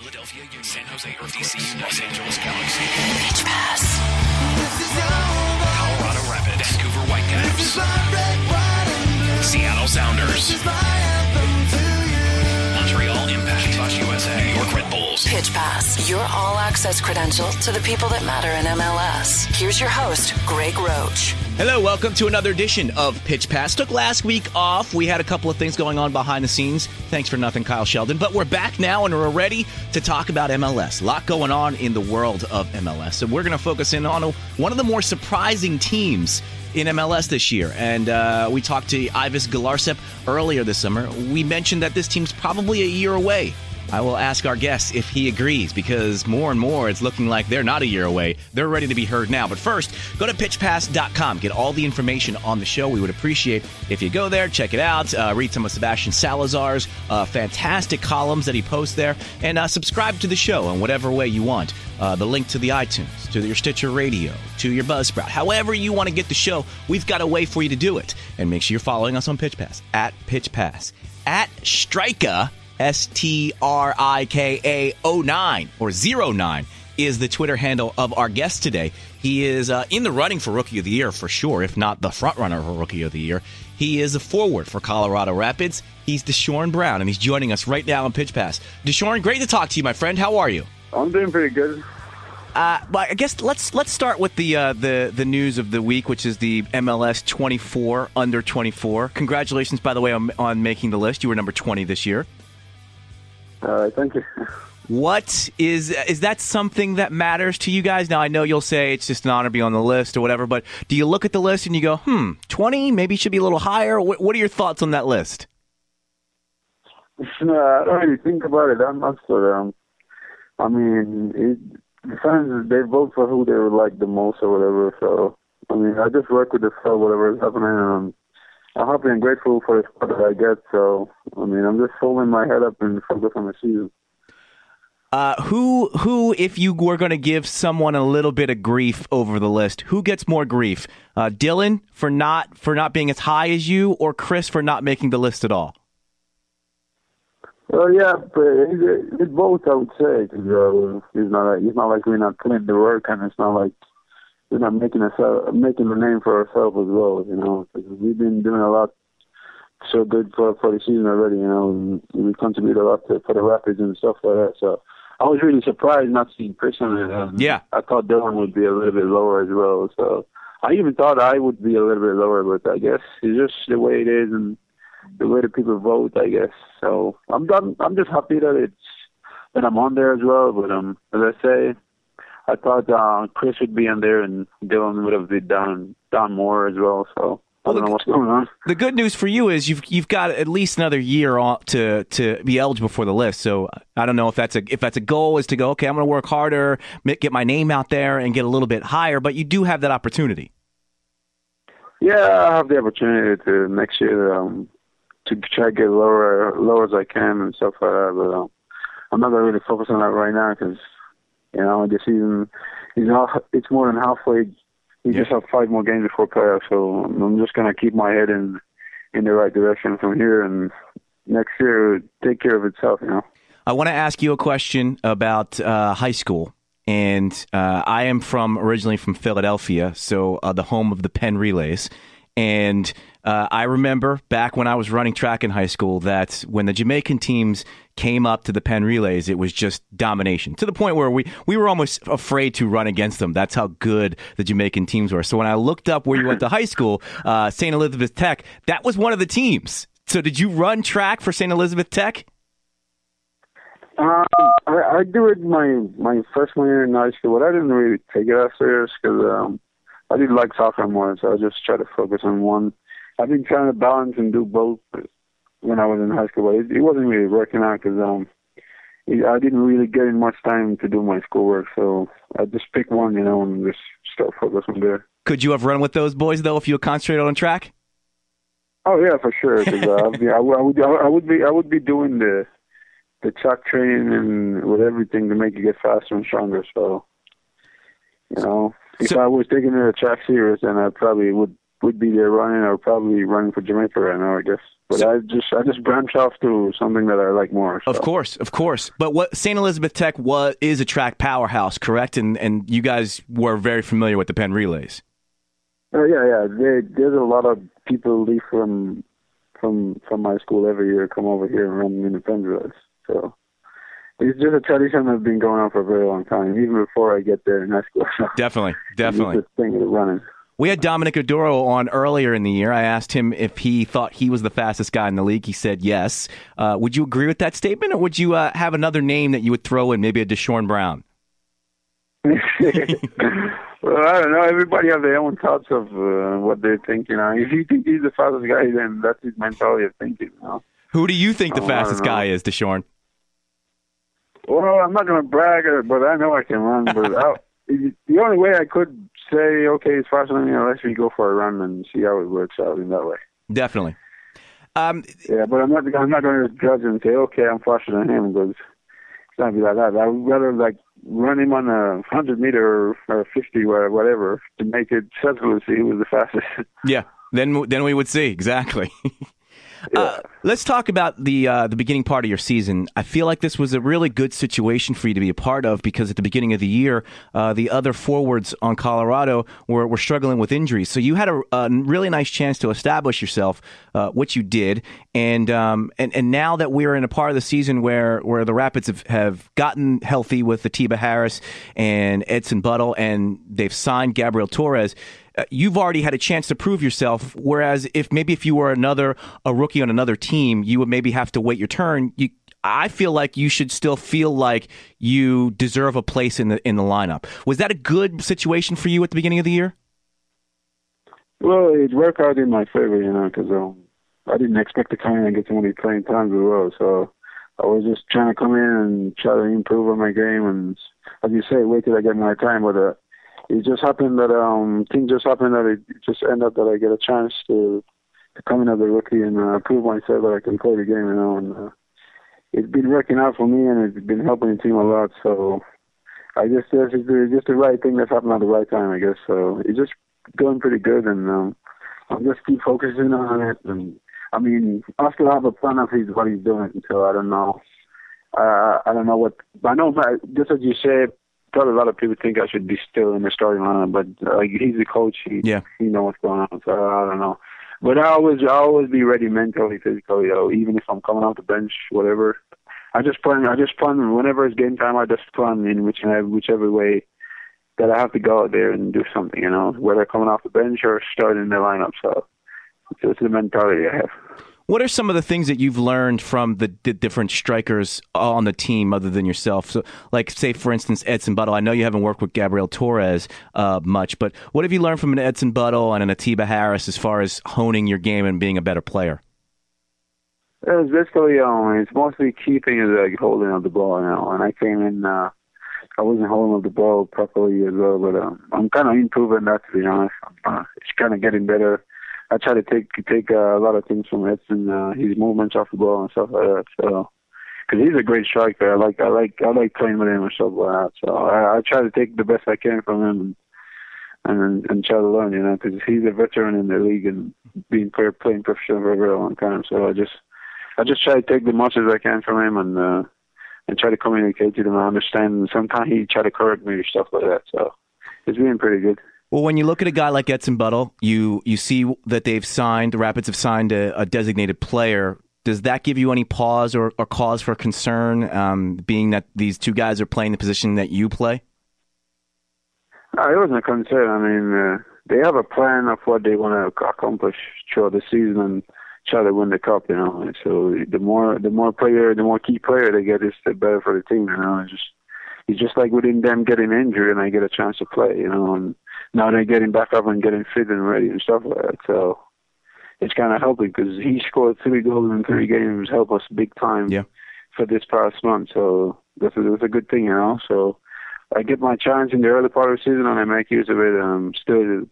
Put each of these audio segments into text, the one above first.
Philadelphia Union, San Jose Earth, DC, Los Angeles Galaxy, Pitch Pass. Colorado Rapids, Vancouver Whitecaps, Seattle Sounders, Pitch Pass, your all access credential to the people that matter in MLS. Here's your host, Greg Roach. Hello, welcome to another edition of Pitch Pass. Took last week off. We had a couple of things going on behind the scenes. Thanks for nothing, Kyle Sheldon. But we're back now and we're ready to talk about MLS. A lot going on in the world of MLS. So we're going to focus in on a, one of the more surprising teams in MLS this year. And uh, we talked to Ives Galarcep earlier this summer. We mentioned that this team's probably a year away I will ask our guest if he agrees because more and more it's looking like they're not a year away. They're ready to be heard now. But first, go to pitchpass.com. Get all the information on the show. We would appreciate if you go there, check it out, uh, read some of Sebastian Salazar's uh, fantastic columns that he posts there, and uh, subscribe to the show in whatever way you want. Uh, the link to the iTunes, to your Stitcher Radio, to your Buzzsprout, however you want to get the show, we've got a way for you to do it. And make sure you're following us on Pitch Pass at Pitch Pass at Strika S T R I K A 09 or 09 is the Twitter handle of our guest today. He is uh, in the running for Rookie of the Year for sure, if not the front runner for Rookie of the Year. He is a forward for Colorado Rapids. He's Deshorn Brown, and he's joining us right now on Pitch Pass. Deshorn, great to talk to you, my friend. How are you? I'm doing pretty good. Uh, well, I guess let's let's start with the uh, the the news of the week, which is the MLS 24 under 24. Congratulations, by the way, on, on making the list. You were number 20 this year. All right, thank you. What is is that something that matters to you guys? Now I know you'll say it's just an honor to be on the list or whatever, but do you look at the list and you go, "Hmm, twenty maybe should be a little higher"? What, what are your thoughts on that list? No, I don't really think about it that much, but um, I mean, it, the fans they vote for who they would like the most or whatever. So I mean, I just work with the flow, whatever is happening, and I'm happy and grateful for the spot that I get. So I mean, I'm just holding my head up and focus on the season. Uh, who who if you were going to give someone a little bit of grief over the list, who gets more grief? Uh, Dylan for not for not being as high as you, or Chris for not making the list at all? Well, yeah, but it's, it's both, I would say. Cause, uh, it's not like, it's not like we're not putting the work, and it's not like we're not making us making a name for ourselves as well. You know, we've been doing a lot so good for for the season already. You know, and we contribute a lot to, for the Rapids and stuff like that. So I was really surprised not seeing Chris on it. Um, Yeah. I thought Dylan would be a little bit lower as well. So I even thought I would be a little bit lower, but I guess it's just the way it is and the way that people vote. I guess so. I'm done. I'm just happy that it's that I'm on there as well. But um, as I say, I thought uh, Chris would be in there and Dylan would have been down down more as well. So I don't know what's going on. The good news for you is you've you've got at least another year to to be eligible for the list. So I don't know if that's a if that's a goal is to go okay, I'm going to work harder, get my name out there, and get a little bit higher. But you do have that opportunity. Yeah, I have the opportunity to next year um, to try to get lower lower as I can and stuff like that. But um, I'm not really focus on that right now because you know the season is not, it's more than halfway. We just have five more games before playoffs, so I'm just gonna keep my head in in the right direction from here, and next year take care of itself. You know. I want to ask you a question about uh, high school. And uh, I am from originally from Philadelphia, so uh, the home of the Penn Relays. And uh, I remember back when I was running track in high school that when the Jamaican teams came up to the Penn Relays, it was just domination to the point where we, we were almost afraid to run against them. That's how good the Jamaican teams were. So when I looked up where you went to high school, uh, St. Elizabeth Tech, that was one of the teams. So did you run track for St. Elizabeth Tech? Um, I, I do it my my freshman year in high school, but I didn't really take it as serious because um, I did like soccer more, so I just try to focus on one. I've been trying to balance and do both when I was in high school, but it, it wasn't really working out because um, it, I didn't really get in much time to do my schoolwork, so I just picked one, you know, and just start focusing there. Could you have run with those boys though if you had concentrated on track? Oh yeah, for sure. Cause, uh, I'd be- I, would- I would I would be I would be doing the the track training and with everything to make you get faster and stronger. So, you know, if So- I was taking the track serious, then I probably would would be there running or probably running for Jamaica right now, I guess. But I just I just branch off to something that I like more. So. Of course, of course. But what St. Elizabeth Tech was is a track powerhouse, correct? And and you guys were very familiar with the Penn Relays. Uh, yeah, yeah. There, there's a lot of people leave from from from my school every year, come over here and run in the Penn Relays. So it's just a tradition that's been going on for a very long time, even before I get there in high school. Definitely, definitely. This thing of running. We had Dominic Oduro on earlier in the year. I asked him if he thought he was the fastest guy in the league. He said yes. Uh, would you agree with that statement, or would you uh, have another name that you would throw in, maybe a Deshorn Brown? well, I don't know. Everybody have their own thoughts of uh, what they think. You know, if you think he's the fastest guy, then that's his mentality of thinking. You know? Who do you think the Oh, fastest guy is, Deshorn? Well, I'm not going to brag, uh, but I know I can run. But I, the only way I could say, okay, it's faster than me, unless we go for a run and see how it works out in that way. Definitely. Um, Yeah, but I'm not. I'm not going to judge and say, okay, I'm faster than him because it's not be like that. I would rather like run him on a hundred meter or, fifty or whatever to make it sensible to see who was the fastest. yeah. Then then we would see exactly. Uh, let's talk about the uh, the beginning part of your season. I feel like this was a really good situation for you to be a part of because at the beginning of the year, uh, the other forwards on Colorado were, were struggling with injuries. So you had a, a really nice chance to establish yourself, uh, which you did. And um, and and now that we're in a part of the season where where the Rapids have, have gotten healthy with the Atiba Harris and Edson Buttle, and they've signed Gabriel Torres uh, you've already had a chance to prove yourself. Whereas if maybe if you were another a rookie on another team, you would maybe have to wait your turn. You, I feel like you should still feel like you deserve a place in the in the lineup. Was that a good situation for you at the beginning of the year? well, it worked out in my favor, you know, because um, I didn't expect to come in and get so many playing times as well. So I was just trying to come in and try to improve on my game, and as you say, wait till I get my time. But uh, it just happened that um things just happened that it just ended up that I get a chance to to come in as a rookie and uh, prove myself that I can play the game, you know. And uh, it's been working out for me, and it's been helping the team a lot. So I just it's just, it's just the right thing that's happened at the right time, I guess. So it's just going pretty good, and um, I'm just keep focusing on it. And I mean, I still have a plan of his what he's doing, so I don't know. Uh, I don't know what I know. But just as you said, probably a lot of people think I should be still in the starting lineup, but uh, he's the coach, he Yeah. he knows what's going on. So I don't know. But I always I always be ready mentally, physically, you know, even if I'm coming off the bench, whatever. I just plan. I just plan whenever it's game time. I just plan in whichever whichever way that I have to go out there and do something. You know, whether coming off the bench or starting in the lineup. So it's just the mentality I have. What are some of the things that you've learned from the, the different strikers on the team other than yourself? So, like, say, for instance, Edson Buttle. I know you haven't worked with Gabriel Torres uh, much, but what have you learned from an Edson Buttle and an Atiba Harris as far as honing your game and being a better player? It's basically um, it's mostly keeping is like holding of the ball now. And I came in, uh, I wasn't holding of the ball properly as well, but um, I'm kind of improving that to be honest. Uh, it's kind of getting better. I try to take take uh, a lot of things from Edson, uh, his movements off the ball and stuff like that. So, because he's a great striker, I like I like I like playing with him and stuff like that. So I, I try to take the best I can from him and and, and try to learn, you know, because he's a veteran in the league and being player, playing professional for a very long time. So I just I just try to take the most as I can from him and uh, and try to communicate to him. I understand. And sometimes he try to correct me or stuff like that. So it's been pretty good. Well, when you look at a guy like Edson Buttle, you you see that they've signed the Rapids have signed a, a designated player. Does that give you any pause or, or cause for concern, um, being that these two guys are playing the position that you play? No, it wasn't a concern. I mean, uh, they have a plan of what they want to accomplish throughout the season and try to win the cup. You know, so the more the more player, the more key player they get, is the better for the team. You know, it's just it's just like within them getting injured and I get a chance to play. You know, and now they're getting back up and getting fit and ready and stuff like that. So it's kind of helping because he scored three goals in three games, help us big time Yeah. for this past month. So that's a, that's a good thing, you know. So I get my chance in the early part of the season and I make use of it. And I'm still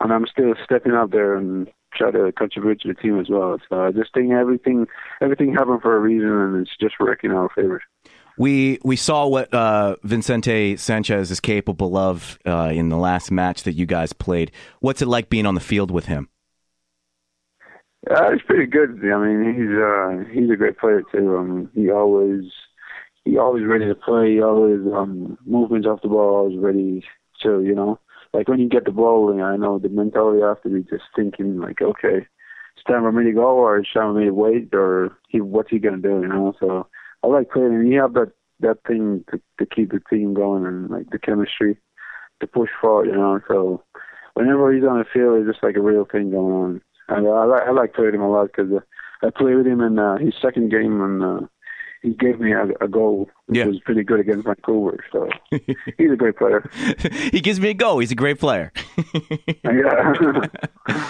and I'm still stepping up there and try to contribute to the team as well. So I just think everything everything happened for a reason and it's just working in our favor. We we saw what uh, Vicente Sanchez is capable of uh, in the last match that you guys played. What's it like being on the field with him? Yeah, he's pretty good. I mean, he's uh, he's a great player too. Um, he always he always ready to play. He always um, movements off the ball, always ready to you know. Like when you get the ball, you know, I know the mentality have to be just thinking like, okay, it's time for me to go, or it's time for me to wait, or he what's he gonna do, you know? So I like playing, and he have that that thing to to keep the team going and like the chemistry to push forward, you know. So whenever he's on the field, it's just like a real thing going on. And I like I like playing him a lot because uh, I played with him in uh, his second game and uh, he gave me a, a goal, which Yeah. was pretty good against Vancouver. So he's a great player. he gives me a go. He's a great player. Yeah.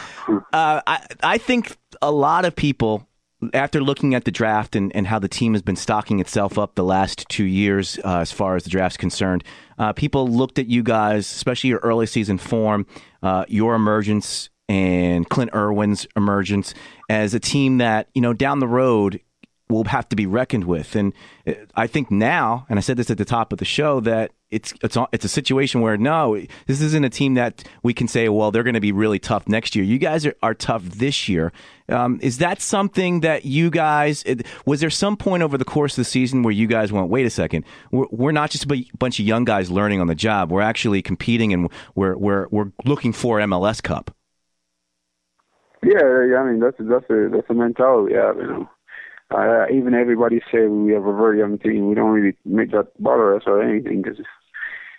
Uh, I I think a lot of people, after looking at the draft and, and how the team has been stocking itself up the last two years, uh, as far as the draft's concerned, uh, people looked at you guys, especially your early season form, uh, your emergence, and Clint Irwin's emergence as a team that you know down the road will have to be reckoned with. And uh, I think now, and I said this at the top of the show, that it's it's it's a situation where no, this isn't a team that we can say, well, they're going to be really tough next year. You guys are, are tough this year. Um, is that something that you guys? It, was there some point over the course of the season where you guys went, wait a second, we're, we're not just a bunch of young guys learning on the job. We're actually competing and we're we're we're looking for MLS Cup. Yeah, yeah, I mean that's that's a that's a mentality have, you know. Uh, even everybody say we have a very young team. We don't really make that bother us or anything because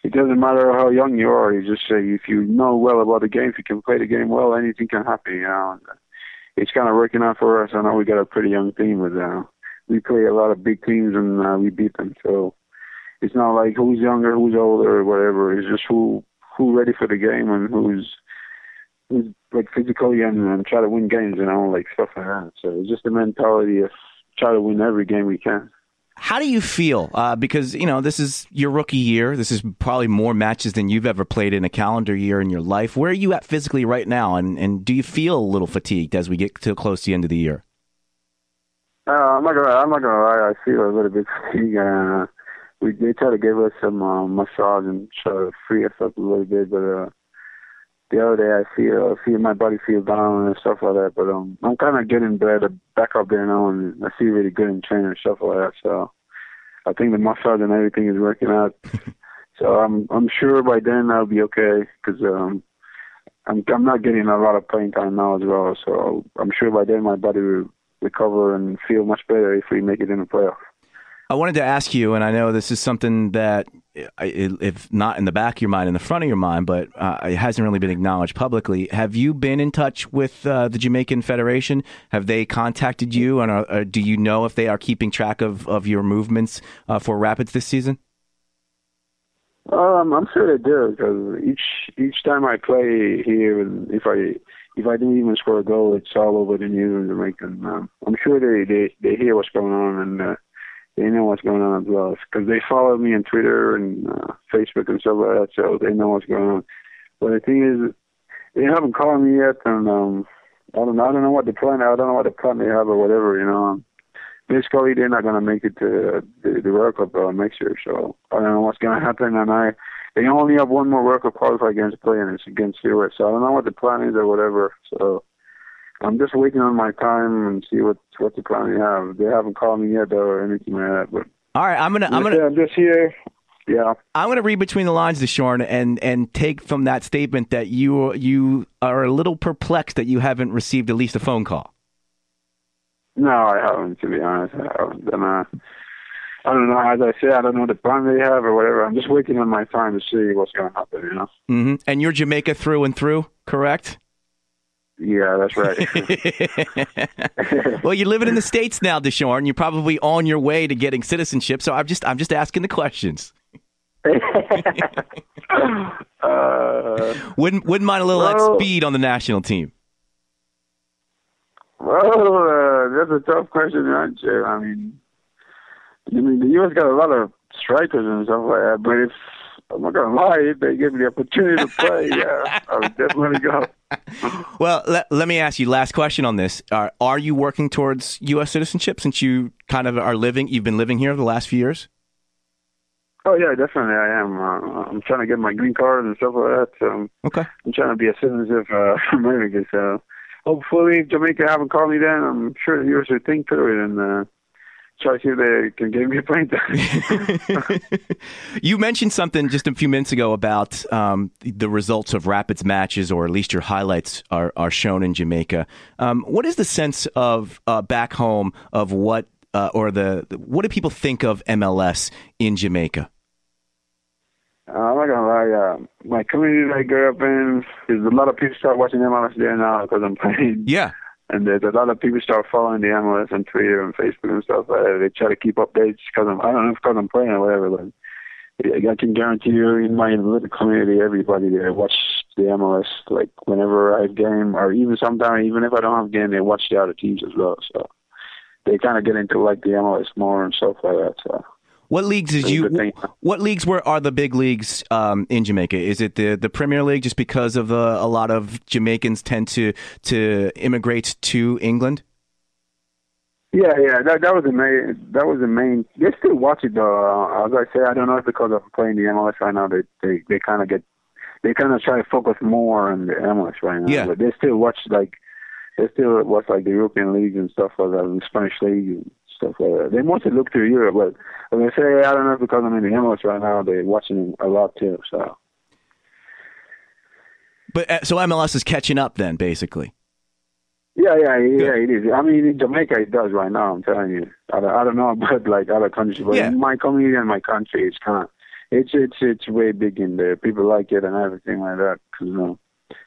it doesn't matter how young you are. You just say if you know well about the game, if you can play the game well, anything can happen. You know, and it's kind of working out for us. I know we got a pretty young team, but uh, we play a lot of big teams and uh, we beat them. So it's not like who's younger, who's older, or whatever. It's just who who ready for the game and who's who's like physically and, and try to win games, you know, like stuff like that. So it's just the mentality of try to win every game we can. How do you feel? Uh, because you know this is your rookie year. This is probably more matches than you've ever played in a calendar year in your life. Where are you at physically right now? And and do you feel a little fatigued as we get to close to the end of the year? Uh, I'm not gonna. I'm not gonna lie. I feel a little bit fatigued. Uh, we they try to give us some uh, massage and try to free us up a little bit, but uh, the other day I feel I feel my body feel down and stuff like that. But um, I'm kind of getting better back up there now, and I feel really good in training and stuff like that. So I think the massage and everything is working out. so I'm I'm sure by then I'll be okay because um, I'm I'm not getting a lot of playing time now as well. So I'm sure by then my body will recover and feel much better if we make it in the playoff. I wanted to ask you, and I know this is something that, if not in the back of your mind, in the front of your mind, but uh, it hasn't really been acknowledged publicly. Have you been in touch with uh, the Jamaican Federation? Have they contacted you, and are, uh, do you know if they are keeping track of, of your movements uh, for Rapids this season? Um, I'm sure they do because each each time I play here, if I if I didn't even score a goal, it's all over the news in Jamaica. Um, I'm sure they they they hear what's going on and uh, they know what's going on as well because they follow me on Twitter and uh, Facebook and stuff like that, so they know what's going on. But the thing is, they haven't called me yet, and um, I don't know. I don't know what the plan. I don't know what the plan they have or whatever. You know. Um, basically they're not going to make it to the, the World Cup uh, next year. So I don't know what's going to happen. And I, they only have one more World Cup qualifier against play, and it's against US. So I don't know what the plan is or whatever. So I'm just waiting on my time and see what what the plan they have. They haven't called me yet though, or anything like that. But All right, I'm gonna I'm gonna I'm just here. Yeah. I'm to read between the lines, Deshorn, and and take from that statement that you you are a little perplexed that you haven't received at least a phone call. No, I haven't. To be honest, I haven't. And, uh, I don't know. As I said, I don't know the plan they have or whatever. I'm just waiting on my time to see what's going to happen. You know. hmm And you're Jamaica through and through, correct? Yeah, that's right. well, you're living in the states now, Deshorn. You're probably on your way to getting citizenship. So I'm just I'm just asking the questions. uh, Wouldn't wouldn't mind a little Well- speed on the national team. well, uh, that's a tough question to answer. I mean, I mean, the U.S. got a lot of strikers and stuff like that, but if I'm not gonna lie, if they give me the opportunity to play, yeah, I would definitely go. Well, let, let me ask you last question on this. Are are you working towards U.S. citizenship since you kind of are living? You've been living here the last few years. Oh yeah, definitely I am. Uh, I'm trying to get my green card and stuff like that. So Okay. I'm trying to be a citizen of uh, America. So hopefully, if Jamaica haven't called me, then I'm sure the U.S. will think through it and uh, try they can give me a you mentioned something just a few minutes ago about um, the results of Rapids matches, or at least your highlights are, are shown in Jamaica. Um, what is the sense of uh, back home of what, uh, or the what do people think of MLS in Jamaica? Uh, I'm not gonna lie. Uh, my community that I grew up in, there's a lot of people start watching MLS there now because I'm playing. Yeah. And there's a lot of people start following the MLS on Twitter and Facebook and stuff. Uh, they try to keep updates because I'm. I don't know if because I'm playing or whatever, but I can guarantee you, in my little community, everybody there watch the MLS. Like whenever I have game, or even sometimes, even if I don't have game, they watch the other teams as well. So they kind of get into like the MLS more and stuff like that. So what leagues did you? What leagues were are the big leagues um, in Jamaica? Is it the the Premier League? Just because of uh, a lot of Jamaicans tend to to immigrate to England. Yeah, yeah, that that was the main. That was the main. They still watch it though. Uh, as I say, I don't know if because I'm playing the MLS right now, they they they kind of get they kind of try to focus more on the MLS right now. Yeah. but they still watch like they still watch like the European leagues and stuff like that, and the Spanish league and stuff like that. They mostly look to Europe, but when they say I don't know because I'm in the MLS right now, they're watching a lot too. So. But uh, so MLS is catching up then, basically. Yeah, yeah, yeah, it is. I mean, in Jamaica, it does right now. I'm telling you. I don't, I don't know about like other countries, but Yeah. in my community and my country, it's kind of, it's it's it's way big in there. People like it and everything like that. 'Cause, you know,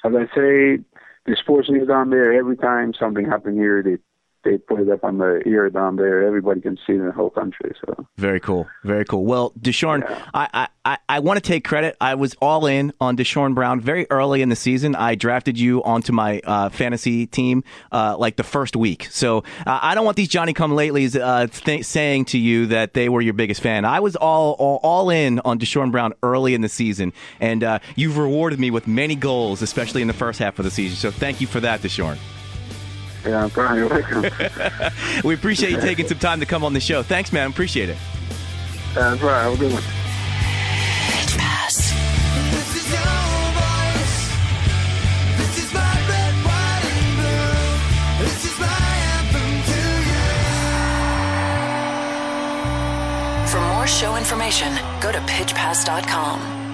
as I say, the sports league down there. Every time something happens here, they they put it up on the ear down there. Everybody can see it in the whole country. So Very cool. Very cool. Well, Deshorn, I, I, I, I want to take credit. I was all in on Deshorn Brown very early in the season. I drafted you onto my uh, fantasy team uh, like the first week. So uh, I don't want these Johnny come latelys uh, th- saying to you that they were your biggest fan. I was all, all, all in on Deshorn Brown early in the season, and uh, you've rewarded me with many goals, especially in the first half of the season. So thank you for that, Deshorn. Yeah, I'm fine. You're welcome. We appreciate you taking some time to come on the show. Thanks, man. Appreciate it. That's right. Have a good one. Pitch Pass. This is your voice. This is my red, white, and blue. This is my anthem to you. For more show information, go to pitchpass.com.